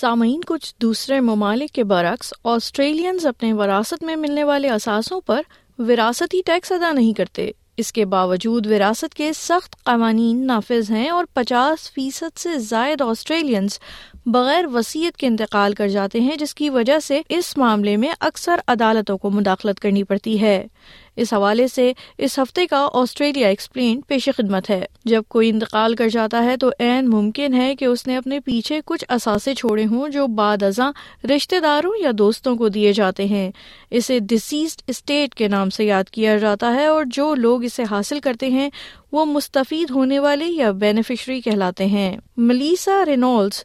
سامعین، کچھ دوسرے ممالک کے برعکس، آسٹریلینز اپنے وراثت میں ملنے والے اثاثوں پر وراثتی ٹیکس ادا نہیں کرتے۔ اس کے باوجود وراثت کے سخت قوانین نافذ ہیں اور پچاس فیصد سے زائد آسٹریلینز بغیر وسیعت کے انتقال کر جاتے ہیں، جس کی وجہ سے اس معاملے میں اکثر عدالتوں کو مداخلت کرنی پڑتی ہے۔ اس حوالے سے اس ہفتے کا آسٹریلیا ایکسپلین پیش خدمت ہے۔ جب کوئی انتقال کر جاتا ہے تو این ممکن ہے کہ اس نے اپنے پیچھے کچھ اثاثے چھوڑے ہوں جو بعد ازاں رشتے داروں یا دوستوں کو دیے جاتے ہیں۔ اسے ڈسیزڈ اسٹیٹ کے نام سے یاد کیا جاتا ہے اور جو لوگ اسے حاصل کرتے ہیں، وہ مستفید ہونے والے یا بینیفیشری کہلاتے ہیں۔ ملیسا Reynolds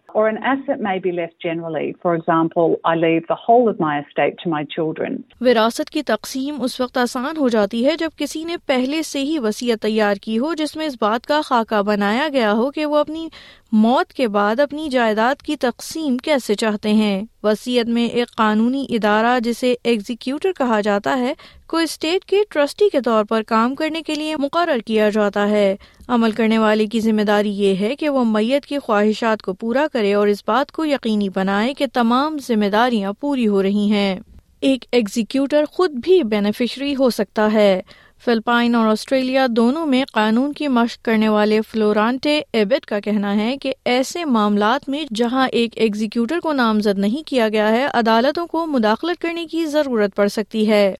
or an asset may be left generally. For example, I leave the whole of my estate to my children. وراثت کی تقسیم اس وقت آسان ہو جاتی ہے جب کسی نے پہلے سے ہی وصیت تیار کی ہو جس میں اس بات کا خاکہ بنایا گیا ہو کہ وہ اپنی موت کے بعد اپنی جائیداد کی تقسیم کیسے چاہتے ہیں وسیعت میں ایک قانونی ادارہ جسے ایگزیکیوٹر کہا جاتا ہے، کو اسٹیٹ کے ٹرسٹی کے طور پر کام کرنے کے لیے مقرر کیا جاتا ہے۔ عمل کرنے والے کی ذمہ داری یہ ہے کہ وہ میت کی خواہشات کو پورا کرے اور اس بات کو یقینی بنائے کہ تمام ذمہ داریاں پوری ہو رہی ہیں۔ ایک ایگزیکیوٹر خود بھی بینیفیشری ہو سکتا ہے۔ فلپائن اور آسٹریلیا دونوں میں قانون کی مشق کرنے والے فلورانٹے ایبٹ کا کہنا ہے کہ ایسے معاملات میں جہاں ایک ایگزیکیوٹر کو نامزد نہیں کیا گیا ہے، عدالتوں کو مداخلت کرنے کی ضرورت پڑ سکتی ہے۔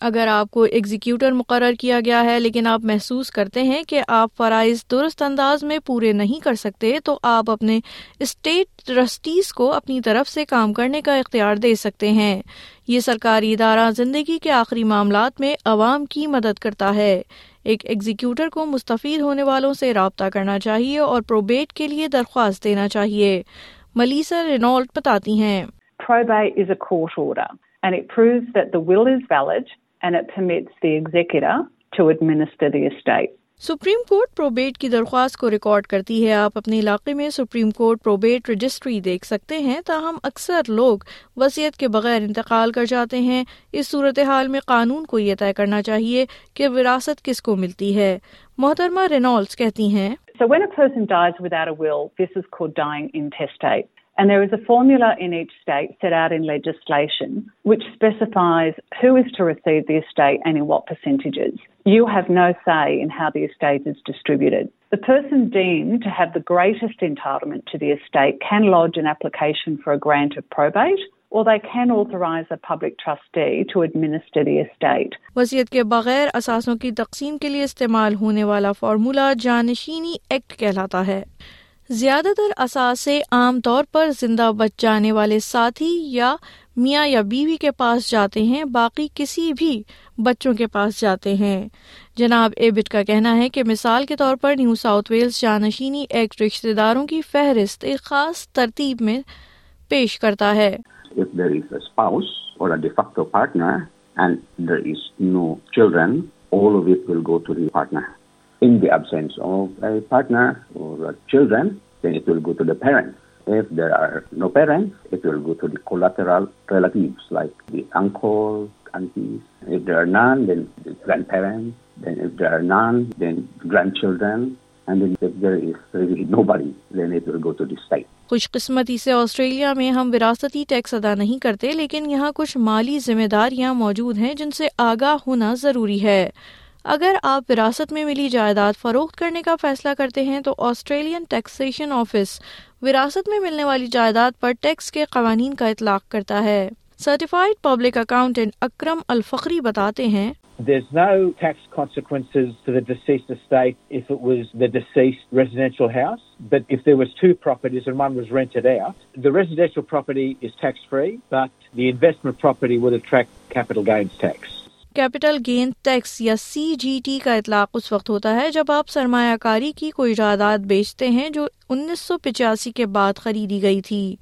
اگر آپ کو ایگزیکیوٹر مقرر کیا گیا ہے لیکن آپ محسوس کرتے ہیں کہ آپ فرائض درست انداز میں پورے نہیں کر سکتے، تو آپ اپنے اسٹیٹ ٹرسٹیز کو اپنی طرف سے کام کرنے کا اختیار دے سکتے ہیں۔ یہ سرکاری ادارہ زندگی کے آخری معاملات میں عوام کی مدد کرتا ہے۔ ایک ایگزیکیوٹر کو مستفید ہونے والوں سے رابطہ کرنا چاہیے اور پروبیٹ کے لیے درخواست دینا چاہیے۔ ملیسا رینالٹ بتاتی ہیں۔ Try by is a and well is ویلچ and Supreme Court probate کی درخواست کو ریکارڈ کرتی ہے۔ آپ اپنے علاقے میں سپریم کورٹ پروبیٹ رجسٹری دیکھ سکتے ہیں تاہم اکثر لوگ وسیعت کے بغیر انتقال کر جاتے ہیں۔ اس صورتحال میں قانون کو یہ طے کرنا چاہیے کہ وراثت کس کو ملتی ہے۔ محترمہ رینالڈس کہتی ہیں So when a person dies without a will, this is called dying intestate. And there is a formula in each state set out in legislation which specifies who is to receive the estate and in what percentages. You have no say in how the estate is distributed. The person deemed to have the greatest entitlement to the estate can lodge an application for a grant of probate or they can authorize a public trustee to administer the estate. وسیعت کے بغیر اساسوں کی تقسیم کے لیے استعمال ہونے والا فارمولا جانشینی ایکٹ کہلاتا ہے زیادہ تر اثاثے عام طور پر زندہ بچ جانے والے ساتھی یا میاں یا بیوی کے پاس جاتے ہیں باقی کسی بھی بچوں کے پاس جاتے ہیں جناب ایبٹ کا کہنا ہے کہ مثال کے طور پر نیو ساؤتھ ویلز جانشینی ایکٹ رشتے داروں کی فہرست ایک خاص ترتیب میں پیش کرتا ہے if there is a spouse or a de facto partner and there is no children, all of it will go to the partner. In the absence of a partner or children, then it will go to the parents. If there are no parents, it will go to the collateral relatives like the uncle, aunties. If there are none, then the grandparents. Then if there are none, then grandchildren. And then if there is really nobody, then it will go to the state. خوش قسمتی سے Australia میں ہم وراثتی tax ادا نہیں کرتے لیکن یہاں کچھ مالی ذمہ داریاں موجود ہیں جن سے آگاہ ہونا ضروری ہے اگر آپ وراثت میں ملی جائیداد فروخت کرنے کا فیصلہ کرتے ہیں تو آسٹریلین ٹیکسیشن آفس وراثت میں ملنے والی جائیداد پر ٹیکس کے قوانین کا اطلاق کرتا ہے۔ Certified public accountant Akram Alfaqri بتاتے ہیں۔ کیپٹل گین ٹیکس یا سی جی ٹی کا اطلاق اس وقت ہوتا ہے جب آپ سرمایہ کاری کی کوئی جائیداد بیچتے ہیں جو انیس سو پچاسی کے بعد خریدی گئی تھی۔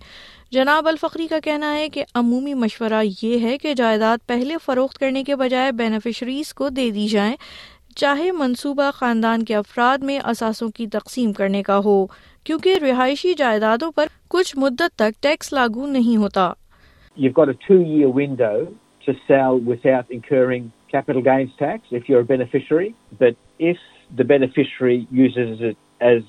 جناب الفقری کا کہنا ہے کہ عمومی مشورہ یہ ہے کہ جائیداد پہلے فروخت کرنے کے بجائے بینیفیشریز کو دے دی جائیں، چاہے منصوبہ خاندان کے افراد میں اثاثوں کی تقسیم کرنے کا ہو، کیونکہ رہائشی جائیدادوں پر کچھ مدت تک ٹیکس لاگو نہیں ہوتا۔ To sell without incurring capital gains tax if you're a beneficiary. But if the beneficiary uses it as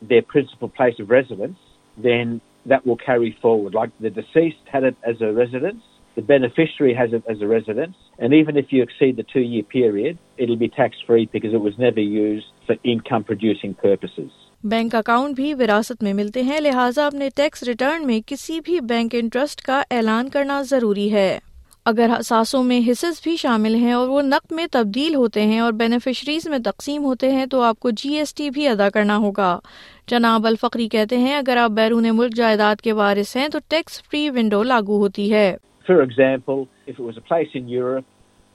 their principal place of residence, then that will carry forward. Like the deceased had it as a residence, the beneficiary has it as a residence, and even if you exceed the two-year period, it'll be tax-free because it was never used for income-producing purposes. Bank account بھی وراثت میں ملتے ہیں لہٰذا اپنے tax return میں کسی بھی بینک انٹرسٹ کا اعلان کرنا ضروری ہے اگر اثاثوں میں حصص بھی شامل ہیں اور وہ نقد میں تبدیل ہوتے ہیں اور بینیفیشریز میں تقسیم ہوتے ہیں تو آپ کو جی ایس ٹی بھی ادا کرنا ہوگا جناب الفقری کہتے ہیں اگر آپ بیرون ملک جائیداد کے وارث ہیں تو ٹیکس فری ونڈو لاگو ہوتی ہے For example, if it was a place in Europe,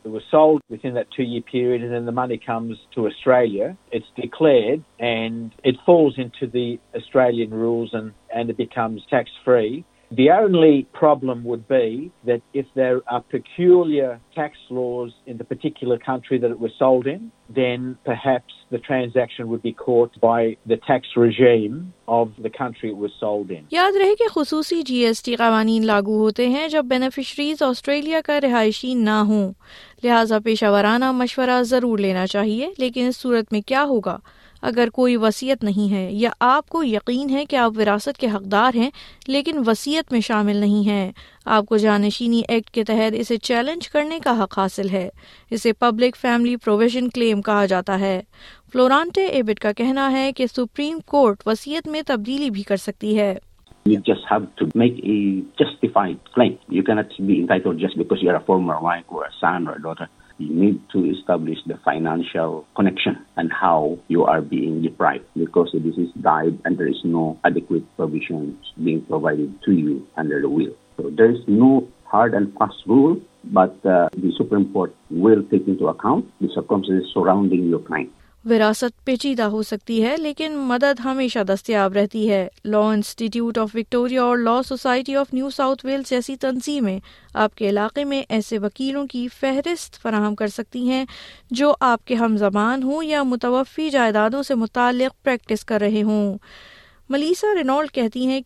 it was sold within that two-year period and then the money comes to Australia, it's declared and it falls into the Australian rules and, and it becomes tax-free. The only problem would be that if there are peculiar tax laws in the particular country that it was sold in, then perhaps the transaction would be caught by the tax regime of the country it was sold in. یاد رہے کہ خصوصی جی S T قوانین لاگو ہوتے ہیں جب beneficiaries Australia کا رہائشی نہ ہوں لہٰذا پیشہ ورانہ مشورہ ضرور لینا چاہیے لیکن اس صورت میں کیا ہوگا اگر کوئی وصیت نہیں ہے، یا آپ کو یقین ہے کہ آپ وراثت کے حقدار ہیں، لیکن وصیت میں شامل نہیں ہیں آپ کو جانشینی ایکٹ کے تحت اسے چیلنج کرنے کا حق حاصل ہے اسے پبلک فیملی پروویژن کلیم کہا جاتا ہے فلورانٹے ایبٹ کا کہنا ہے کہ سپریم کورٹ وسیعت میں تبدیلی بھی کر سکتی ہے You just have to make a justified claim. You cannot be entitled just because you're a former wife or a son or a daughter. You need to establish the financial connection and how you are being deprived because this is died and there is no adequate provisions being provided to you under the will. So there is no hard and fast rule, but uh, the Supreme Court will take into account the circumstances surrounding your claim. وراثت پیچیدہ ہو سکتی ہے، لیکن مدد ہمیشہ دستیاب رہتی ہے۔ لا انسٹیٹیوٹ آف وکٹوریا اور Law Society of New South Wales جیسی تنظیمیں آپ کے علاقے میں ایسے وکیلوں کی فہرست فراہم کر سکتی ہیں جو آپ کے ہم زبان ہوں یا متوفی جائیدادوں سے متعلق پریکٹس کر رہے ہوں۔ ملیسا رینالڈ کہتی ہیں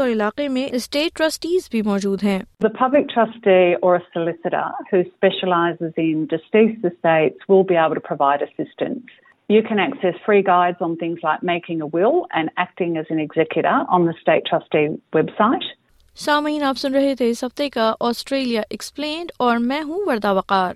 اور علاقے میں اسٹیٹ بھی موجود ہیں۔ شام آپ سن رہے تھے اس ہفتے کا آسٹریلیا ایکسپلینڈ اور میں ہوں مردا وقار